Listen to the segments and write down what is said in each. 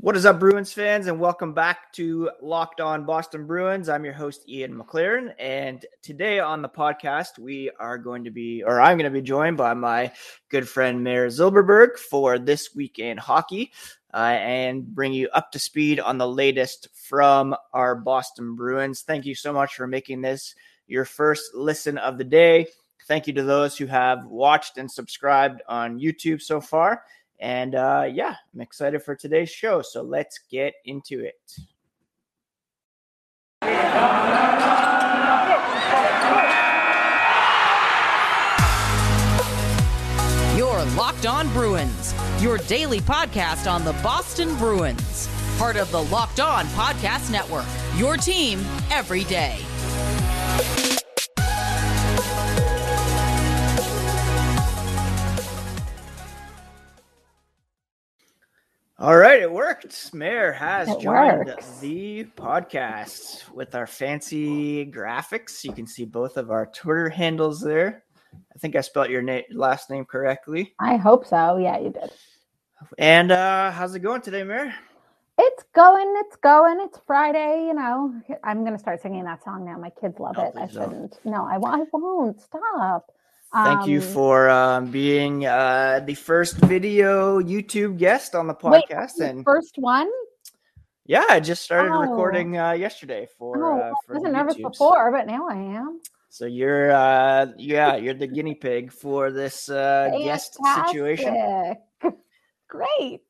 What is up, Bruins fans, and welcome back to Locked On Boston Bruins. I'm your host, Ian McLaren, and today on the podcast, we are going to be, or I'm going to be joined by my good friend Mayor Zilberberg for this week in hockey, uh, and bring you up to speed on the latest from our Boston Bruins. Thank you so much for making this your first listen of the day. Thank you to those who have watched and subscribed on YouTube so far. And uh, yeah, I'm excited for today's show. So let's get into it. Your Locked On Bruins, your daily podcast on the Boston Bruins, part of the Locked On Podcast Network. Your team every day. All right, it worked. Mayor has It joined works. the podcast with our fancy graphics. You can see both of our Twitter handles there. I think I spelled your na- last name correctly. I hope so. Yeah, you did. And uh, how's it going today, Mayor? It's going. It's going. It's Friday. You know, I'm gonna start singing that song now. My kids love No, it. I please don't. shouldn't. No, I, won't- I won't. Stop. Thank you Um, for um, being uh, the first video YouTube guest on the wait, podcast. the and first one. yeah, I just started Oh. recording uh, yesterday for. Oh, uh, I for the wasn't nervous before, but now I am. So you're, uh, yeah, you're the guinea pig for this uh, guest situation. Great.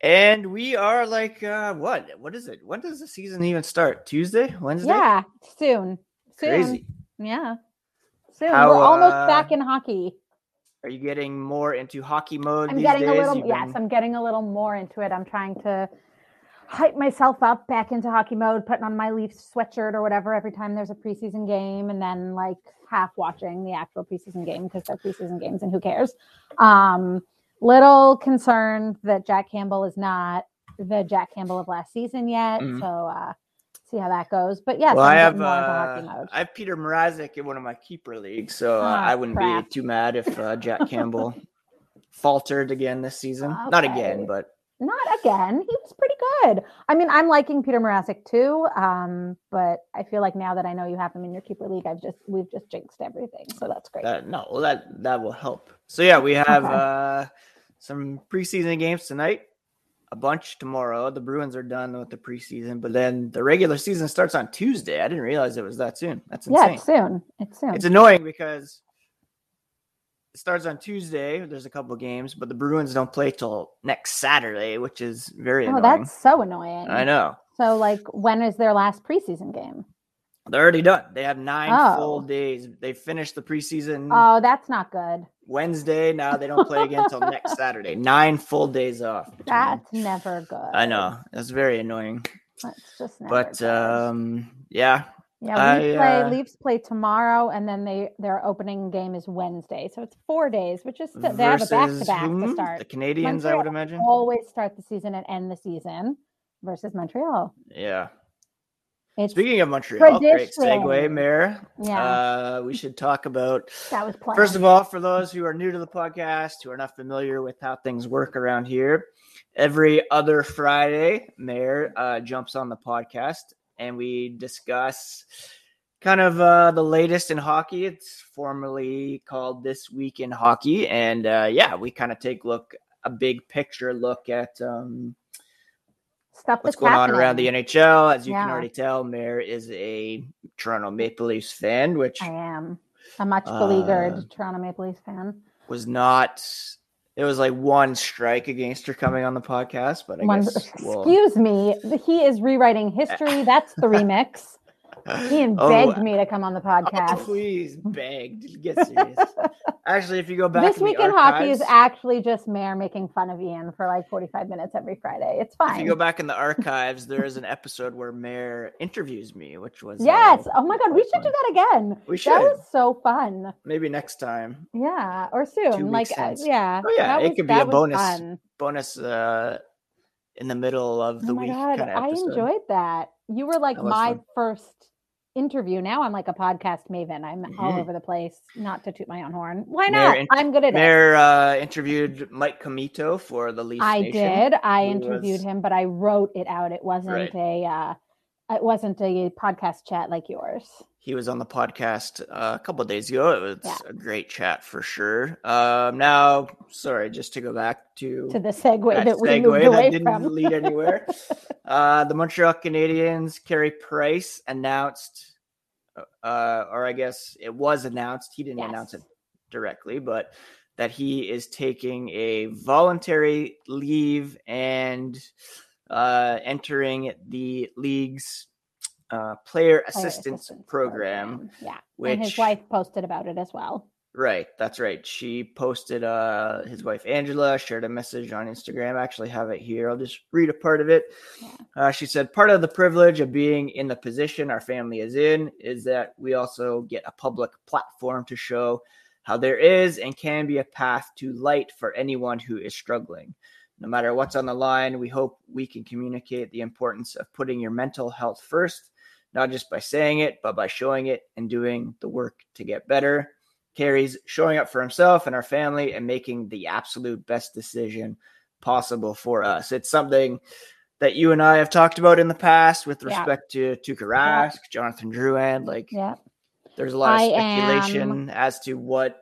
And we are like, uh, what? What is it? When does the season even start? Tuesday? Wednesday? Yeah. Soon. Soon. Crazy. Yeah. Soon. How, We're almost uh, back in hockey. Are you getting more into hockey mode I'm getting days? a little You've yes, been- I'm getting a little more into it. I'm trying to hype myself up back into hockey mode, putting on my Leafs sweatshirt or whatever every time there's a preseason game, and then like half watching the actual preseason game because they're preseason games and who cares. Um, little concerned that Jack Campbell is not the Jack Campbell of last season yet. Mhm. So uh see how that goes. But yes, well, I'm have more into hockey uh. I have Petr Mrazek in one of my keeper leagues, so uh, Ah, I wouldn't crap. be too mad if uh, Jack Campbell faltered again this season. Not again, but Not again. He was pretty good. I mean, I'm liking Petr Mrazek too. Um, but I feel like now that I know you have him in your keeper league, I've just we've just jinxed everything. So that's great. that no, well, that that will help. So yeah, we have Okay. uh, some preseason games tonight. A bunch tomorrow. The Bruins are done with the preseason, but then the regular season starts on Tuesday. I didn't realize it was that soon. That's yeah, it's soon. It's soon. It's annoying because it starts on Tuesday. There's a couple games, but the Bruins don't play till next Saturday, which is very oh, annoying. that's so annoying. I know. So like when is their last preseason game? They're already done. They have nine oh. full Oh. days. They finished the preseason Oh, that's not good. Wednesday. Now they don't play again until next Saturday. Nine full days off. between. That's never good. I know. That's very annoying. That's just never But good. um yeah. yeah, we I, play uh, Leafs play tomorrow, and then they their opening game is Wednesday. So it's four days, which is still, they have a back to back to start. The Canadiens, I would imagine. always start the season and end the season versus Montreal. Yeah. It's Speaking of Montreal, great segue. Mayor. Yeah. Uh, we should talk about that was planned. First of all, for those who are new to the podcast, who are not familiar with how things work around here, every other Friday, Mayor uh, jumps on the podcast and we discuss kind of uh, the latest in hockey. It's formerly called This Week in Hockey. And uh, yeah, we kind of take look a big picture look at um, stuff what's that's going on around the. NHL. As you can already tell, Mayor is a Toronto Maple Leafs fan, which I am a much Uh, beleaguered Toronto Maple Leafs fan. was not it was like one strike against her coming on the podcast, but I One, guess we'll- excuse me, he is rewriting history. That's the remix. He Oh, begged me to come on the oh, podcast. please begged. Get serious. Actually, if you go back this week the in hockey is actually just Mayor making fun of Ian for like 45 minutes every Friday. It's fine. if you go back in the archives, there is an episode where Mayor interviews me, which was uh, yes. Oh my God. We should do that again. We should. That was so fun. maybe next time. Yeah. Or soon. Like, uh, yeah. Oh, yeah, that it was- could be a bonus fun. Bonus uh in the middle of the oh my week God. kind of I enjoyed that. You were like my fun. first interview. Now I'm like a podcast maven. I'm all Mhm. over the place. Not to toot my own horn. Why not? I'm good at it. Mayor uh, interviewed Mike Comito for the Leafs I Nation. did. I interviewed was- him, but I wrote it out. It wasn't Right. a uh it wasn't a podcast chat like yours. He was on the podcast uh, a couple of days ago. It was Yeah. a great chat for sure. Um, now, sorry, just to go back to To the segue that that we segue moved that away didn't from. lead anywhere. uh, the Montreal Canadiens, Carey Price announced, uh, or I guess it was announced. He didn't announce it directly, but that he is taking a voluntary leave and uh, entering the league's uh, player Player assistance, program. Yeah. which and his wife posted about it as well. Right, that's right. She posted uh his wife Angela shared a message on Instagram. I actually have it here. I'll just read a part of it. Yeah. Uh, she said, "Part of the privilege of being in the position our family is in is that we also get a public platform to show how there is and can be a path to light for anyone who is struggling. No matter what's on the line, we hope we can communicate the importance of putting your mental health first, not just by saying it, but by showing it and doing the work to get better." Carey's showing up for himself and our family and making the absolute best decision possible for us. It's something that you and I have talked about in the past with Yeah. respect to Tuukka Rask, Jonathan Drouin. Like, Yeah. there's a lot of speculation as to what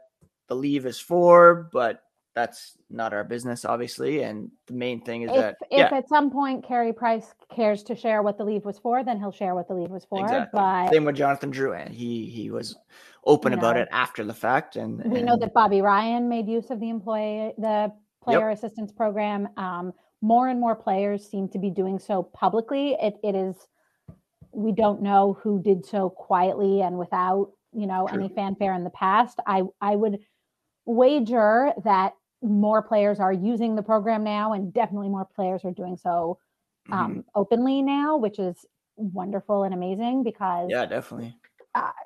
the leave is for, but that's not our business, obviously. And the main thing is If, that, if yeah, at some point Carey Price cares to share what the leave was for, then he'll share what the leave was for. exactly. But Same with Jonathan Drouin. He he was open about know, it after the fact, and we know that Bobby Ryan made use of the employee the player assistance program. Um, more and more players seem to be doing so publicly. It it is we don't know who did so quietly and without you know True. any fanfare in the past. I I would wager that more players are using the program now, and definitely more players are doing so um, openly now, which is wonderful and amazing because yeah, definitely.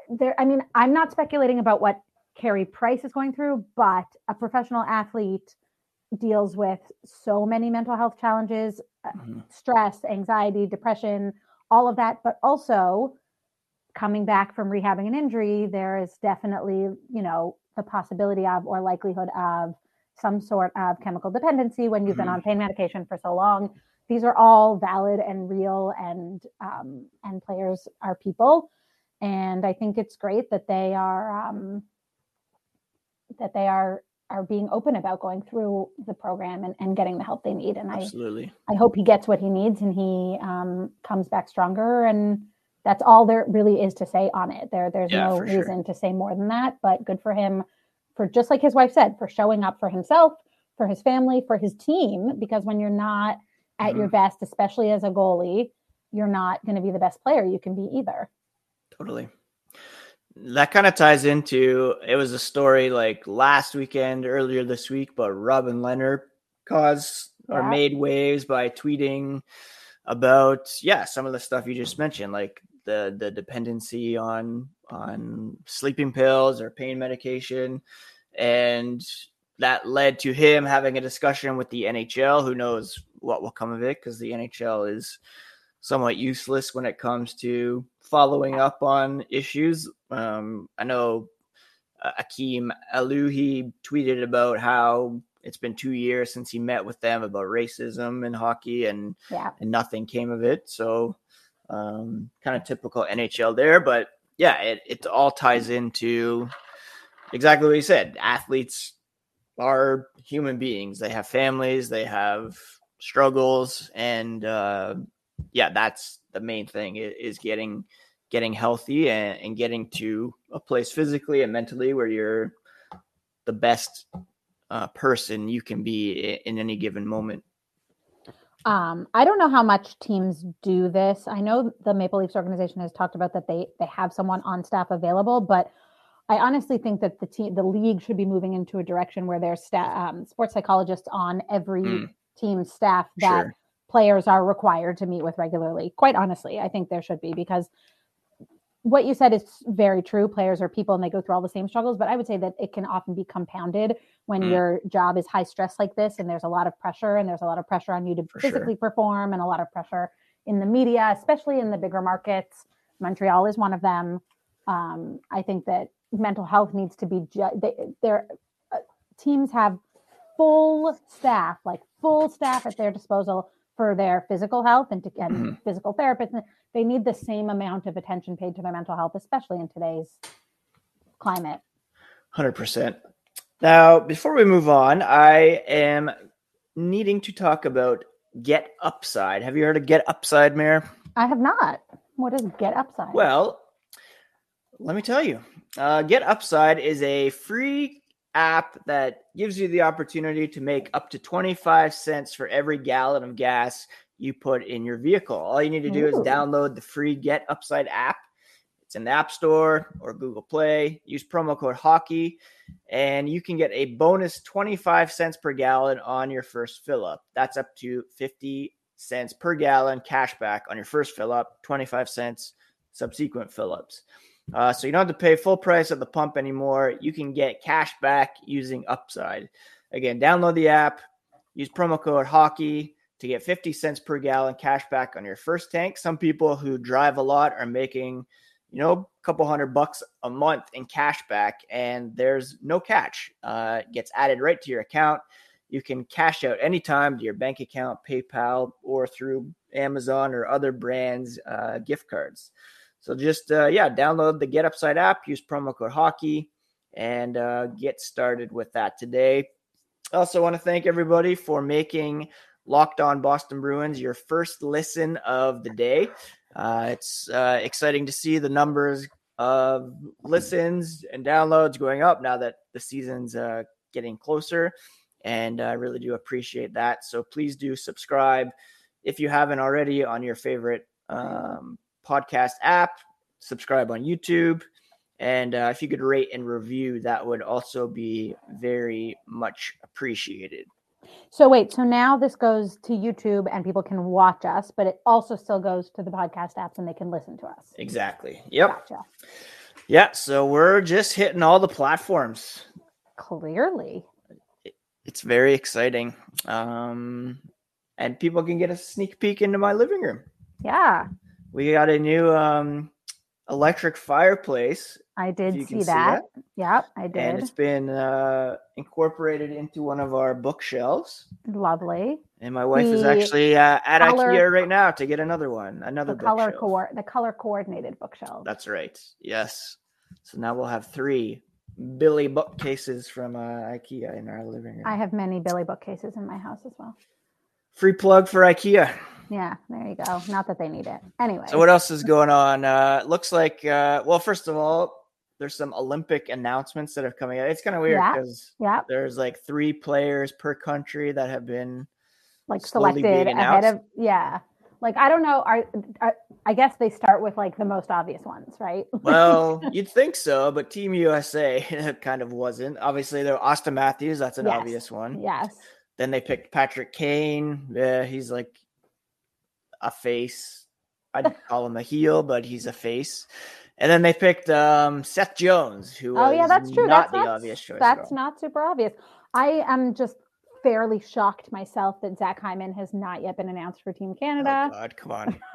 there i mean i'm not speculating about what carey price is going through but a professional athlete deals with so many mental health challenges uh, Mhm. stress anxiety depression all of that but also coming back from rehabbing an injury there is definitely you know the possibility of or likelihood of some sort of chemical dependency when you've been Mhm. on pain medication for so long these are all valid and real and um, and players are people and I think it's great that they are um, that they are are being open about going through the program and, and getting the help they need. And I Absolutely. I hope he gets what he needs and he um, comes back stronger. And that's all there really is to say on it. There there's Yeah, no for sure. reason to say more than that. But good for him for just like his wife said for showing up for himself, for his family, for his team. Because when you're not at Mm-hmm. your best, especially as a goalie, you're not going to be the best player you can be either. Totally. That kind of ties into it was a story like last weekend, earlier this week, but Robin Lehner caused or made waves by tweeting about yeah some of the stuff you just mentioned, like the the dependency on on sleeping pills or pain medication, and that led to him having a discussion with the NHL. Who knows what will come of it because the NHL is somewhat useless when it comes to following up on issues. Um, I know uh, Akim Aliu tweeted about how it's been two years since he met with them about racism in hockey, and Yeah. and nothing came of it. So, um, kind of typical NHL there. But yeah, it, it all ties into exactly what you said. Athletes are human beings. They have families. They have struggles, and uh, yeah, that's the main thing is getting getting healthy and, and getting to a place physically and mentally where you're the best uh, person you can be in any given moment. Um, I don't know how much teams do this. I know the Maple Leafs organization has talked about that they they have someone on staff available, but I honestly think that the team, the league, should be moving into a direction where there's sta- um, sports psychologists on every Mm. team staff that Sure. players are required to meet with regularly. Quite honestly, I think there should be because what you said is very true. Players are people and they go through all the same struggles, but I would say that it can often be compounded when Mm. your job is high stress like this and there's a lot of pressure and there's a lot of pressure on you to For sure. physically perform and a lot of pressure in the media, especially in the bigger markets. Montreal is one of them. Um, I think that mental health needs to be. Ju- they, their uh, teams have full staff, like full staff at their disposal for their physical health and to and Mhm. physical therapists. They need the same amount of attention paid to their mental health, especially in today's climate. Hundred percent. Now, before we move on, I am needing to talk about Get Upside. Have you heard of Get Upside, Mayor? I have not. What is Get Upside? Well, let me tell you. Uh, Get Upside is a free app that gives you the opportunity to make up to 25 cents for every gallon of gas you put in your vehicle. All you need to do is download the free Get Upside app. It's in the App Store or Google Play. Use promo code hockey and you can get a bonus 25 cents per gallon on your first fill up. That's up to 50 cents per gallon cash back on your first fill up, 25 cents subsequent fill ups. Uh, so you don't have to pay full price at the pump anymore. You can get cash back using Upside. Again, download the app, use promo code hockey to get 50 cents per gallon cash back on your first tank. Some people who drive a lot are making, you know, a couple hundred bucks a month in cash back, and there's no catch. Uh, it gets added right to your account. You can cash out anytime to your bank account, PayPal, or through Amazon or other brands' uh, gift cards. So just uh, yeah, download the Get Upside app, use promo code hockey, and uh, get started with that today. I also want to thank everybody for making Locked On Boston Bruins your first listen of the day. Uh, it's uh, exciting to see the numbers of listens and downloads going up now that the season's uh, getting closer, and I really do appreciate that. So please do subscribe if you haven't already on your favorite um, podcast app. Subscribe on YouTube. And uh, if you could rate and review, that would also be very much appreciated. So wait, so now this goes to YouTube and people can watch us, but it also still goes to the podcast apps and they can listen to us. Exactly. Yep. Gotcha. Yeah. So we're just hitting all the platforms. Clearly. It's very exciting. Um, and people can get a sneak peek into my living room. Yeah. We got a new um, electric fireplace, I did see can see that. Yep, I did. and it's been uh, incorporated into one of our bookshelves. Lovely. And my wife is actually uh, at color- IKEA right now to get another one, another The color co- the color coordinated bookshelf. That's right. Yes. So now we'll have three Billy bookcases from uh, IKEA in our living room. I have many Billy bookcases in my house as well. Free plug for IKEA. Yeah, there you go. Not that they need it. Anyway. So what else is going on? Uh, looks like uh, well, first of all, there's some Olympic announcements that are coming out. It's kind of weird because yeah, there's like three players per country that have been like selected ahead of yeah. Like I don't know. Are, are I guess they start with like the most obvious ones, right? well, you'd think so, but Team USA kind of wasn't. Obviously, there Auston Matthews, that's an Yes. obvious one. yes. Then they picked Patrick Kane. Yeah, he's like a face. I'd call him a heel, but he's a face. And then they picked um, Seth Jones, who Oh yeah, that's true. not that's the not, obvious choice. That's not super obvious. I am just fairly shocked myself that Zach Hyman has not yet been announced for Team Oh Canada. God, come on.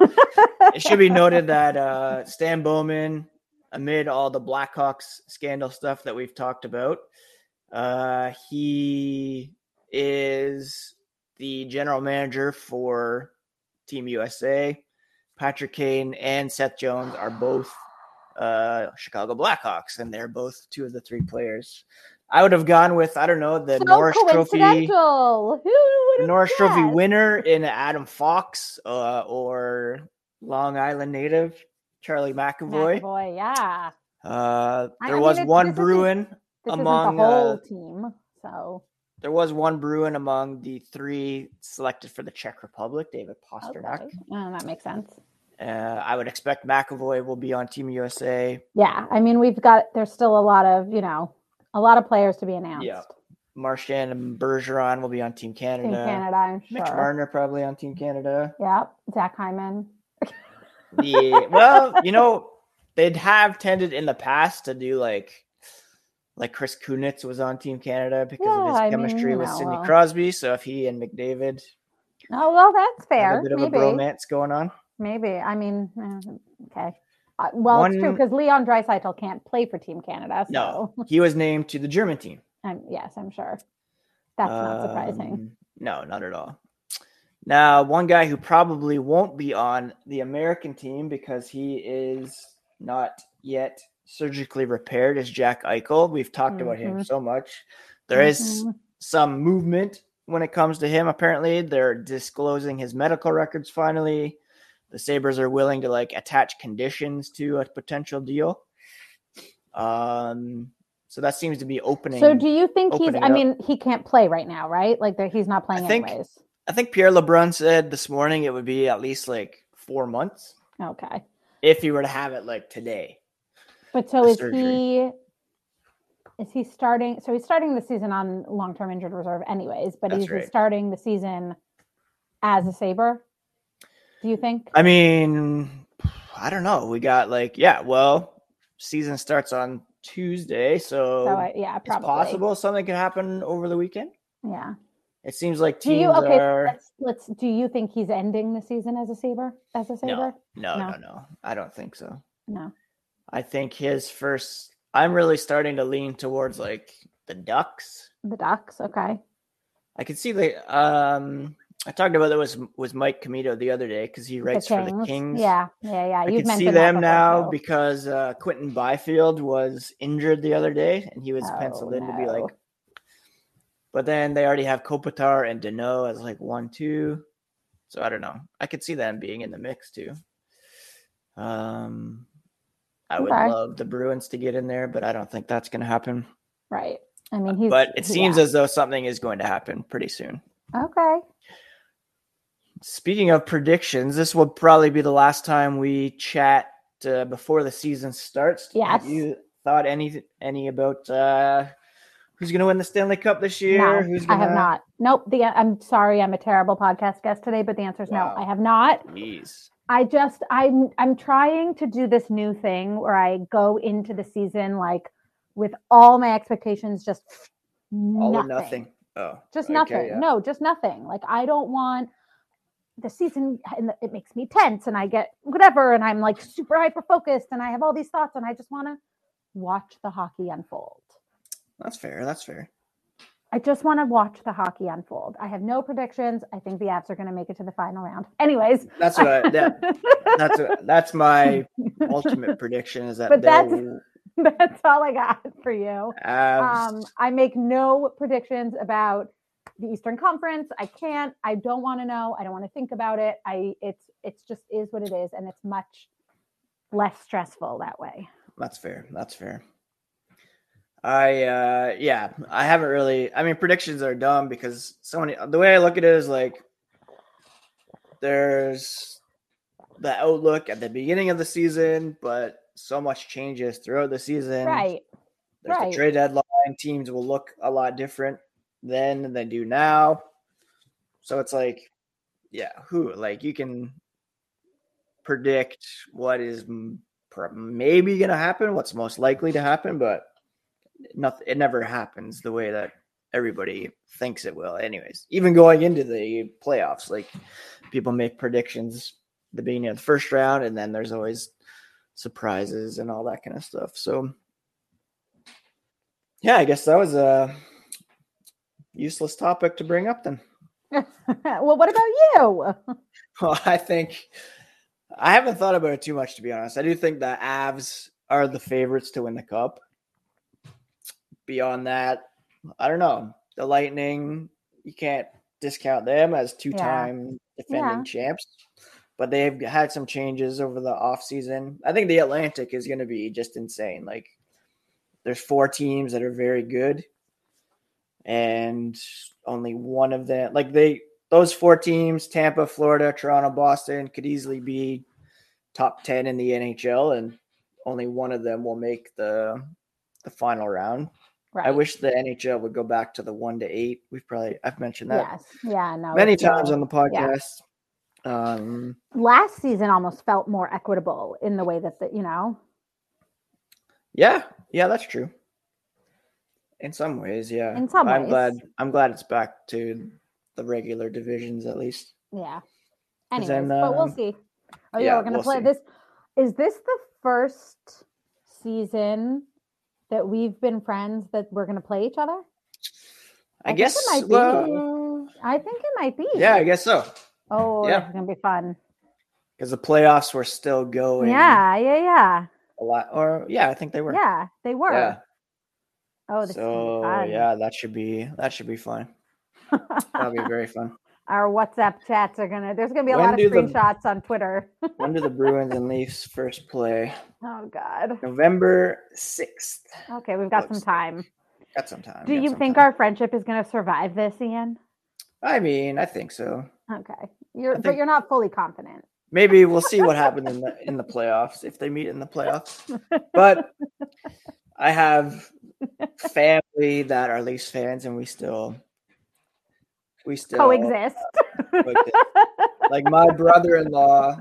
it should be noted that uh, Stan Bowman, amid all the Blackhawks scandal stuff that we've talked about, uh, he is the general manager for Team USA. Patrick Kane and Seth Jones are both uh, Chicago Blackhawks, and they're both two of the three players. I would have gone with I don't know the so Norris Trophy. Who would the have Norris Trophy winner in Adam Fox uh, or Long Island native Charlie McAvoy. McAvoy, yeah. Uh, there I mean, was one Bruin. Among, the whole uh, team, so There was one Bruin among the three selected for the Czech Republic, David Pastrnak. okay. Uh, that makes sense. Uh, I would expect McAvoy will be on Team USA. Yeah, I mean, we've got there's still a lot of you know a lot of players to be announced. Yeah. Marchand and Bergeron will be on Team Canada. Team Canada, I'm Mitch. Marner probably on Team Canada. Yep, Zach Hyman. Yeah, well, you know, they'd have tended in the past to do like like Chris Kunitz was on Team Canada because of Yeah, his I mean, chemistry you with Sidney well. Crosby. So if he and McDavid Oh well, that's fair. a bit of Maybe, a bromance going on. Maybe. I mean, eh, okay. Uh, well, it's true because Leon Draisaitl can't play for Team Canada. So, No, he was named to the German team. Yes, I'm sure. That's not surprising. Um, No, not at all. Now, one guy who probably won't be on the American team because he is not yet surgically repaired is Jack Eichel. We've talked about him Mhm. so much. There is Mhm. some movement when it comes to him. Apparently, they're disclosing his medical records finally. The Sabres are willing to like attach conditions to a potential deal. Um, so that seems to be opening. So, do you think he's? I up. mean, he can't play right now, right? Like, he's not playing think- anyways. I think Pierre LeBrun said this morning it would be at least like four months Okay, if he were to have it like today. but so is surgery. he? Is he starting? So he's starting the season on long-term injured reserve, anyways. But That's he's right. starting the season as a Saber. Do you think? I mean, I don't know. We got like, yeah, well, season starts on Tuesday, so, so I, yeah, it's probably. possible something could happen over the weekend. Yeah. It seems like Do teams you okay? are. Let's, let's. Do you think he's ending the season as a Saber? As a Saber? No, no, No. no, no. I don't think so. No. I think his first. I'm really starting to lean towards like the Ducks. The Ducks. Okay. I could see the. Um, I talked about that was was Mike Comito the other day because he writes for the Kings. Yeah. Yeah. Yeah. I You've can see them now because uh, Quinton Byfield was injured the other day and he was Oh, penciled in to be like. But then they already have Kopitar and Danault as like one, two. So I don't know. I could see them being in the mix too. Um, I would Okay. love the Bruins to get in there, but I don't think that's going to happen. Right. I mean, he's. but it seems yeah. as though something is going to happen pretty soon. okay. Speaking of predictions, this will probably be the last time we chat uh, before the season starts. Yes. Have you thought any any about uh, who's going to win the Stanley Cup this year? No, who's I gonna... have not. Nope. The I'm sorry. I'm a terrible podcast guest today, but the answer is Wow. no. I have not. Jeez. I just I'm I'm trying to do this new thing where I go into the season like with all my expectations just All nothing. or nothing. Oh, Just okay, nothing. yeah. No, just nothing. Like I don't want the season and it makes me tense and I get whatever and I'm like super hyper focused and I have all these thoughts and I just want to watch the hockey unfold. That's fair. That's fair. I just want to watch the hockey unfold. I have no predictions. I think the Avs are going to make it to the final round. Anyways, That's what I. That, that's what, that's my ultimate prediction is that But that's- that's all I got for you. Um, I make no predictions about the Eastern Conference. I can't. I don't want to know. I don't want to think about it. I it's it's just is what it is, and it's much less stressful that way. That's fair. That's fair. I uh yeah, I haven't really I mean predictions are dumb because so many the way I look at it is like there's the outlook at the beginning of the season, but so much changes throughout the season. Right. There's right. the trade deadline. Teams will look a lot different then than they do now. So it's like, yeah, who like you can predict what is maybe going to happen, what's most likely to happen, but nothing. It never happens the way that everybody thinks it will. Anyways, even going into the playoffs, like people make predictions the beginning of the first round, and then there's always surprises and all that kind of stuff. So yeah, I guess that was a useless topic to bring up then. well, what about you? Well, I think I haven't thought about it too much to be honest. I do think the Avs are the favorites to win the cup. Beyond that, I don't know. The Lightning, you can't discount them as two-time defending Yeah. champs. But they've had some changes over the offseason. I think the Atlantic is going to be just insane. Like there's four teams that are very good and only one of them like they those four teams tampa florida toronto boston could easily be top 10 in the nhl and only one of them will make the the final round Right. i wish the nhl would go back to the one to eight we've probably i've mentioned that Yes. Yeah. No. many times no- on the podcast um last season almost felt more equitable in the way that the you know yeah yeah that's true in some ways yeah In some i'm ways. glad i'm glad it's back to the regular divisions at least Yeah. anyways then, but we'll um, see oh yeah, yeah, we're gonna we'll play see. this Is this the first season that we've been friends that we're going to play each other? I, I think it guess. might be. Well, I think it might be. yeah, I guess so. Oh, Yeah. going to be fun. Because the playoffs were still going. Yeah, yeah, yeah. A lot. Or yeah, I think they were. Yeah, they were. Yeah. Oh, this So yeah, that should be that should be fun. That'll be very fun. Our WhatsApp chats are going to, there's going to be a When lot of do the- screenshots on Twitter. When do the Bruins and Leafs first play? Oh, God. November sixth. Okay, we've got some time. Got some time. Do you think time. our friendship is going to survive this, Ian? I mean, I think so. Okay. You're, but you're not fully confident. Maybe we'll see what happens in the in the playoffs if they meet in the playoffs. But I have family that are Leafs fans, and we still we still Coexist. coexist. like my brother-in-law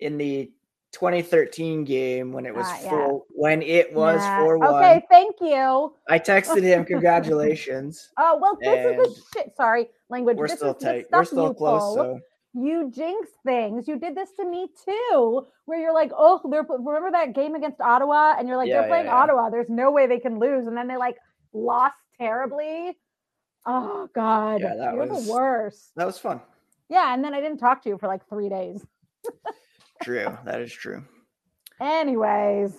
in the 2013 game when it was Ah, yeah. four when it was Yeah. four one. Okay, thank you. I texted him congratulations. Oh well, this is the shit. Sorry, language. We're this still is tight. We're still close. pull. So You jinx things. You did this to me too, where you're like, oh, they're remember that game against Ottawa, and you're like, Yeah, they're yeah, playing yeah. Ottawa. There's no way they can lose, and then they like lost terribly. Oh God, Yeah, that you're was- the worst. that was fun. Yeah, and then I didn't talk to you for like three days. True. That is true. Anyways,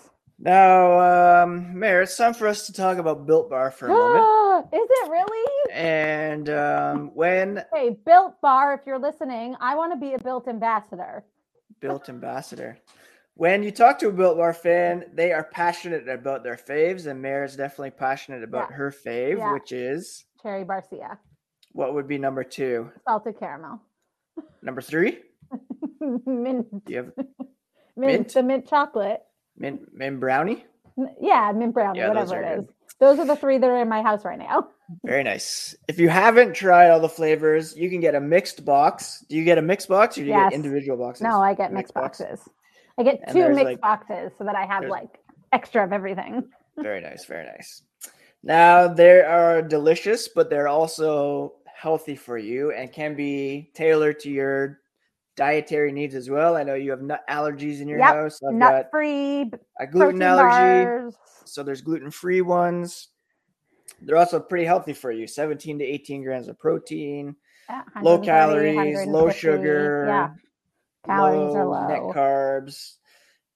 Now, um, Mayor, it's time for us to talk about Built Bar for a moment. is it really? And um, when Hey, Built Bar, if you're listening, I want to be a Built ambassador. Built Ambassador, when you talk to a Built Bar fan, they are passionate about their faves, and Mayor is definitely passionate about Yeah. her fave, Yeah. which is Cherry Barcia, what would be number two? salted caramel, Number three? mint, Do you have mint, Mint? the mint chocolate. Mint, mint brownie? Yeah, mint brownie, Yeah, whatever it is. good. Those are the three that are in my house right now. Very nice. If you haven't tried all the flavors, you can get a mixed box. Do you get a mixed box or do you Yes. get individual boxes? No, I get mixed box? boxes. I get And two mixed like- boxes so that I have like extra of everything. Very nice, very nice. Now they are delicious, but they're also healthy for you and can be tailored to your dietary needs as well. I know you have nut allergies in your Yep, house. I've Nut free a gluten allergy, bars. so there's gluten-free ones. They're also pretty healthy for you. 17 to 18 grams of protein, low calories, low sugar, Yeah, calories are net low. carbs,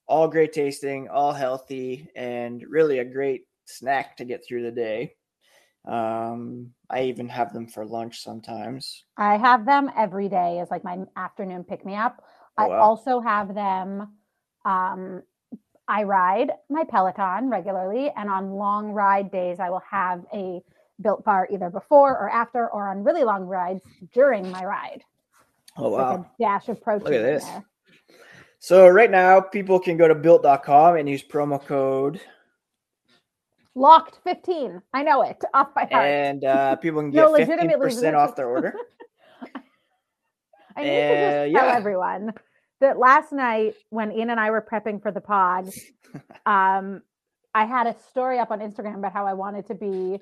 all great tasting, all healthy, and really a great snack to get through the day. Um, I even have them for lunch sometimes. I have them every day as like my afternoon pick me up. Oh, I wow. also have them. Um, I ride my Peloton regularly, and on long ride days, I will have a built bar either before or after, or on really long rides during my ride. Oh wow. a dash of protein. in this. there. So right now people can go to built.com and use promo code Locked 15. I know it off by heart. and uh, people can get legitimately, 15% off their order. I need to Uh, just tell yeah. everyone that last night when Ian and I were prepping for the pod, um, I had a story up on Instagram about how I wanted to be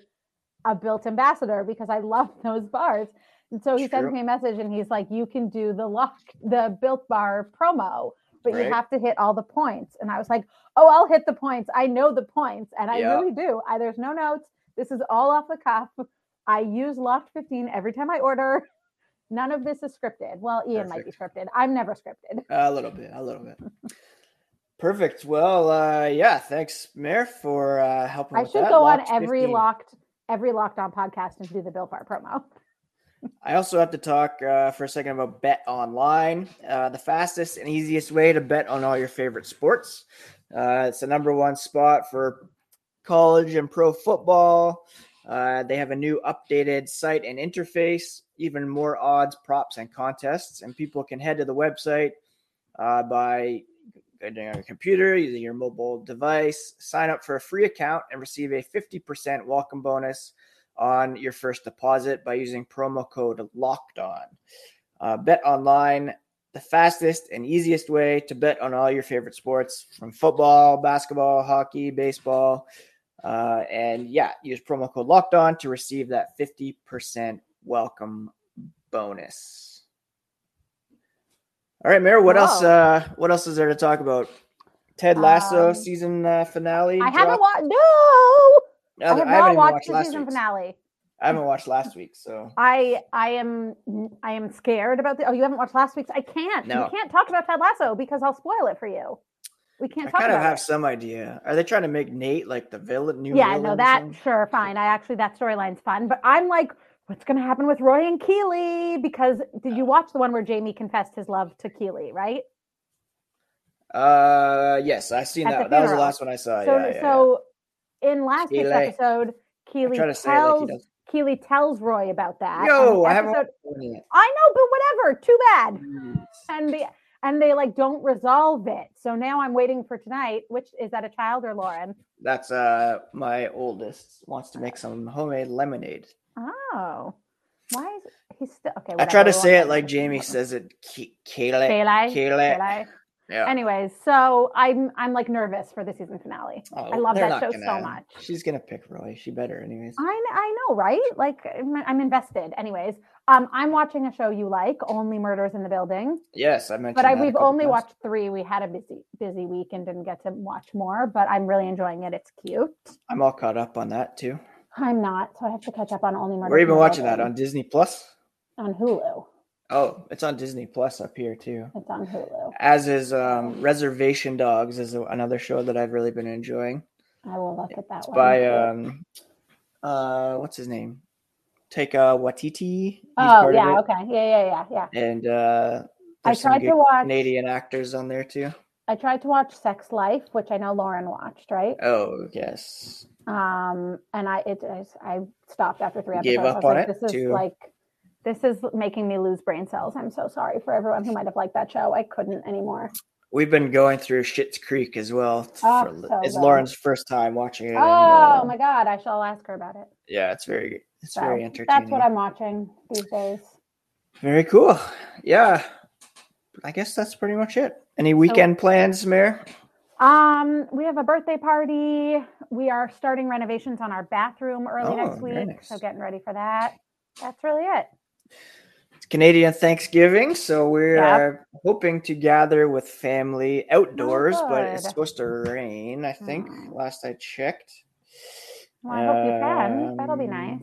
a built ambassador because I love those bars. And so he True. sends me a message and he's like, You can do the lock the built bar promo, but Right. you have to hit all the points. And I was like, Oh, I'll hit the points. I know the points. And I Yeah. really do. I, there's no notes. This is all off the cuff. I use Locked 15 every time I order. None of this is scripted. Well, Ian might be scripted. I'm never scripted. A little bit, a little bit. Perfect. Well, uh, yeah, thanks, Mayor, for uh, helping I with should that. go on Locked every 15. locked every locked on podcast and do the Built Bar promo. I also have to talk uh, for a second about Bet Online, uh, the fastest and easiest way to bet on all your favorite sports. Uh, it's the number one spot for college and pro football. Uh, they have a new updated site and interface, even more odds, props, and contests. And people can head to the website uh, by getting on your computer, using your mobile device, sign up for a free account, and receive a 50% welcome bonus on your first deposit by using promo code locked on. Uh, bet online, the fastest and easiest way to bet on all your favorite sports from football, basketball, hockey, baseball. Uh, and yeah, use promo code locked on to receive that 50% welcome bonus. All right, Mayor. What else? Uh, what else is there to talk about? Ted Lasso Um, season uh, finale. I haven't watched. No, I have haven't watched, watched the last season week's. finale. I haven't watched last week, so I I am I am scared about the. Oh, you haven't watched last week's? I can't. No. We can't talk about Ted Lasso because I'll spoil it for you. We can't talk about that. I kind of have it. some idea. Are they trying to make Nate like the villain? New yeah, villain no, that sure, fine. I actually that storyline's fun, but I'm like, what's going to happen with Roy and Keeley? Because did you watch the one where Jamie confessed his love to Keeley? Right. Uh, yes, I seen At that. That was the last one I saw. so yeah, yeah, so in last week's episode. Keeley try to say it like tells. Keeley tells Roy about that. Yo, the I haven't episode- watched it yet. I know, but whatever. Too bad. Jeez. and they and they like don't resolve it. So now I'm waiting for tonight. Which is that a child or Lauren? That's uh my oldest wants to make some homemade lemonade. Oh, why is he's still okay? I try to say it like Jamie says it. Ke- Kayla. Kayla, Kayla. Yeah. Anyways, so I'm I'm like nervous for the season finale. Oh, I love that show so gonna- much. She's gonna pick Roy. She better, anyways. I I know, right? Like I'm, invested. Anyways, um, I'm watching a show you like, Only Murders in the Building. Yes, I mentioned. But I, we've only times. watched three. We had a busy busy week and didn't get to watch more. But I'm really enjoying it. It's cute. I'm all caught up on that too. I'm not, so I have to catch up on Only Murders. We're even watching that on Disney Plus. on Hulu. Oh, it's on Disney Plus up here too. It's on Hulu. As is um, Reservation Dogs is another show that I've really been enjoying. I will look at that It's one. by um, uh, what's his name? Taika Waititi. He's oh yeah, okay, yeah, yeah, yeah, yeah. And uh, I tried to watch. Canadian actors on there too. I tried to watch Sex Life, which I know Lauren watched, right? Oh yes, Um, and I it I, I stopped after three episodes. gave I up was on like, it This is to- like, this is making me lose brain cells. I'm so sorry for everyone who might have liked that show. I couldn't anymore. we've been going through Schitt's Creek as well. Oh, for- so it's good. Lauren's first time watching it. and, Oh uh, my god, I shall ask her about it. Yeah, it's very it's So very entertaining. that's what I'm watching these days. Very cool. Yeah. I guess that's pretty much it. Any weekend plans, Mayor? Um, we have a birthday party. We are starting renovations on our bathroom early Oh, next week. nice. So getting ready for that. That's really it. It's Canadian Thanksgiving, so we Yep. hoping to gather with family outdoors, but it's supposed to rain, I think, Hmm. last I checked. Well, I hope you can. That'll be Um, nice.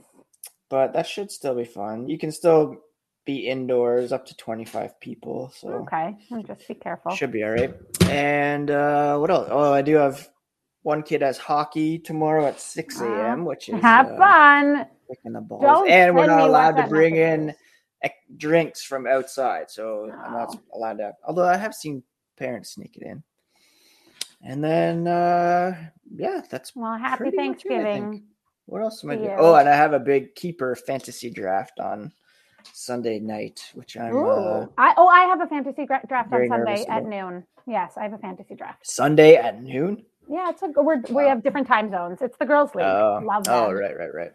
But that should still be fun. You can still be indoors up to 25 people, so Okay. Just be careful. should be all right. And uh, what else? Oh, I do have one kid has hockey tomorrow at 6 a.m., which is Have uh, fun. Kicking the balls. Don't and we're not allowed to bring in drinks from outside, so I'm not Oh. allowed to. Although I have seen parents sneak it in. And then, uh, yeah, that's Well, happy pretty much it, I. Thanksgiving. what else am I doing? you. Oh, and I have a big keeper fantasy draft on Sunday night, which I'm uh, I oh, I have a fantasy gra- draft on Sunday at noon. Yes, I have a fantasy draft. Sunday at noon. Yeah, it's a we're, we have different time zones. It's the girls' league. Oh, Love them. oh, right, right, right.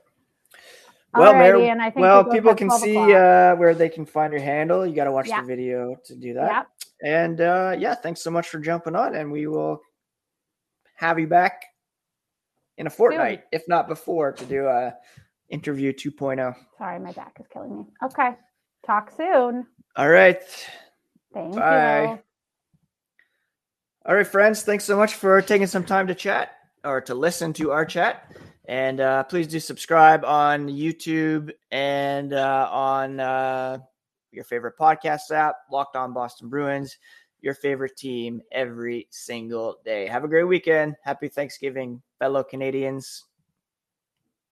Well, Mary, and I think well, people can see uh, where they can find your handle. You got to watch Yeah. the video to do that. Yep. And uh, yeah, thanks so much for jumping on, and we will have you back in a fortnight, if not before, to do a interview oh. 2.0. Sorry, my back is killing me. Okay. Talk soon. All right. Thank Bye. you. All right, friends. Thanks so much for taking some time to chat or to listen to our chat. And uh, please do subscribe on YouTube and uh, on uh, your favorite podcast app, Locked On Boston Bruins, your favorite team every single day. Have a great weekend. Happy Thanksgiving, fellow Canadians.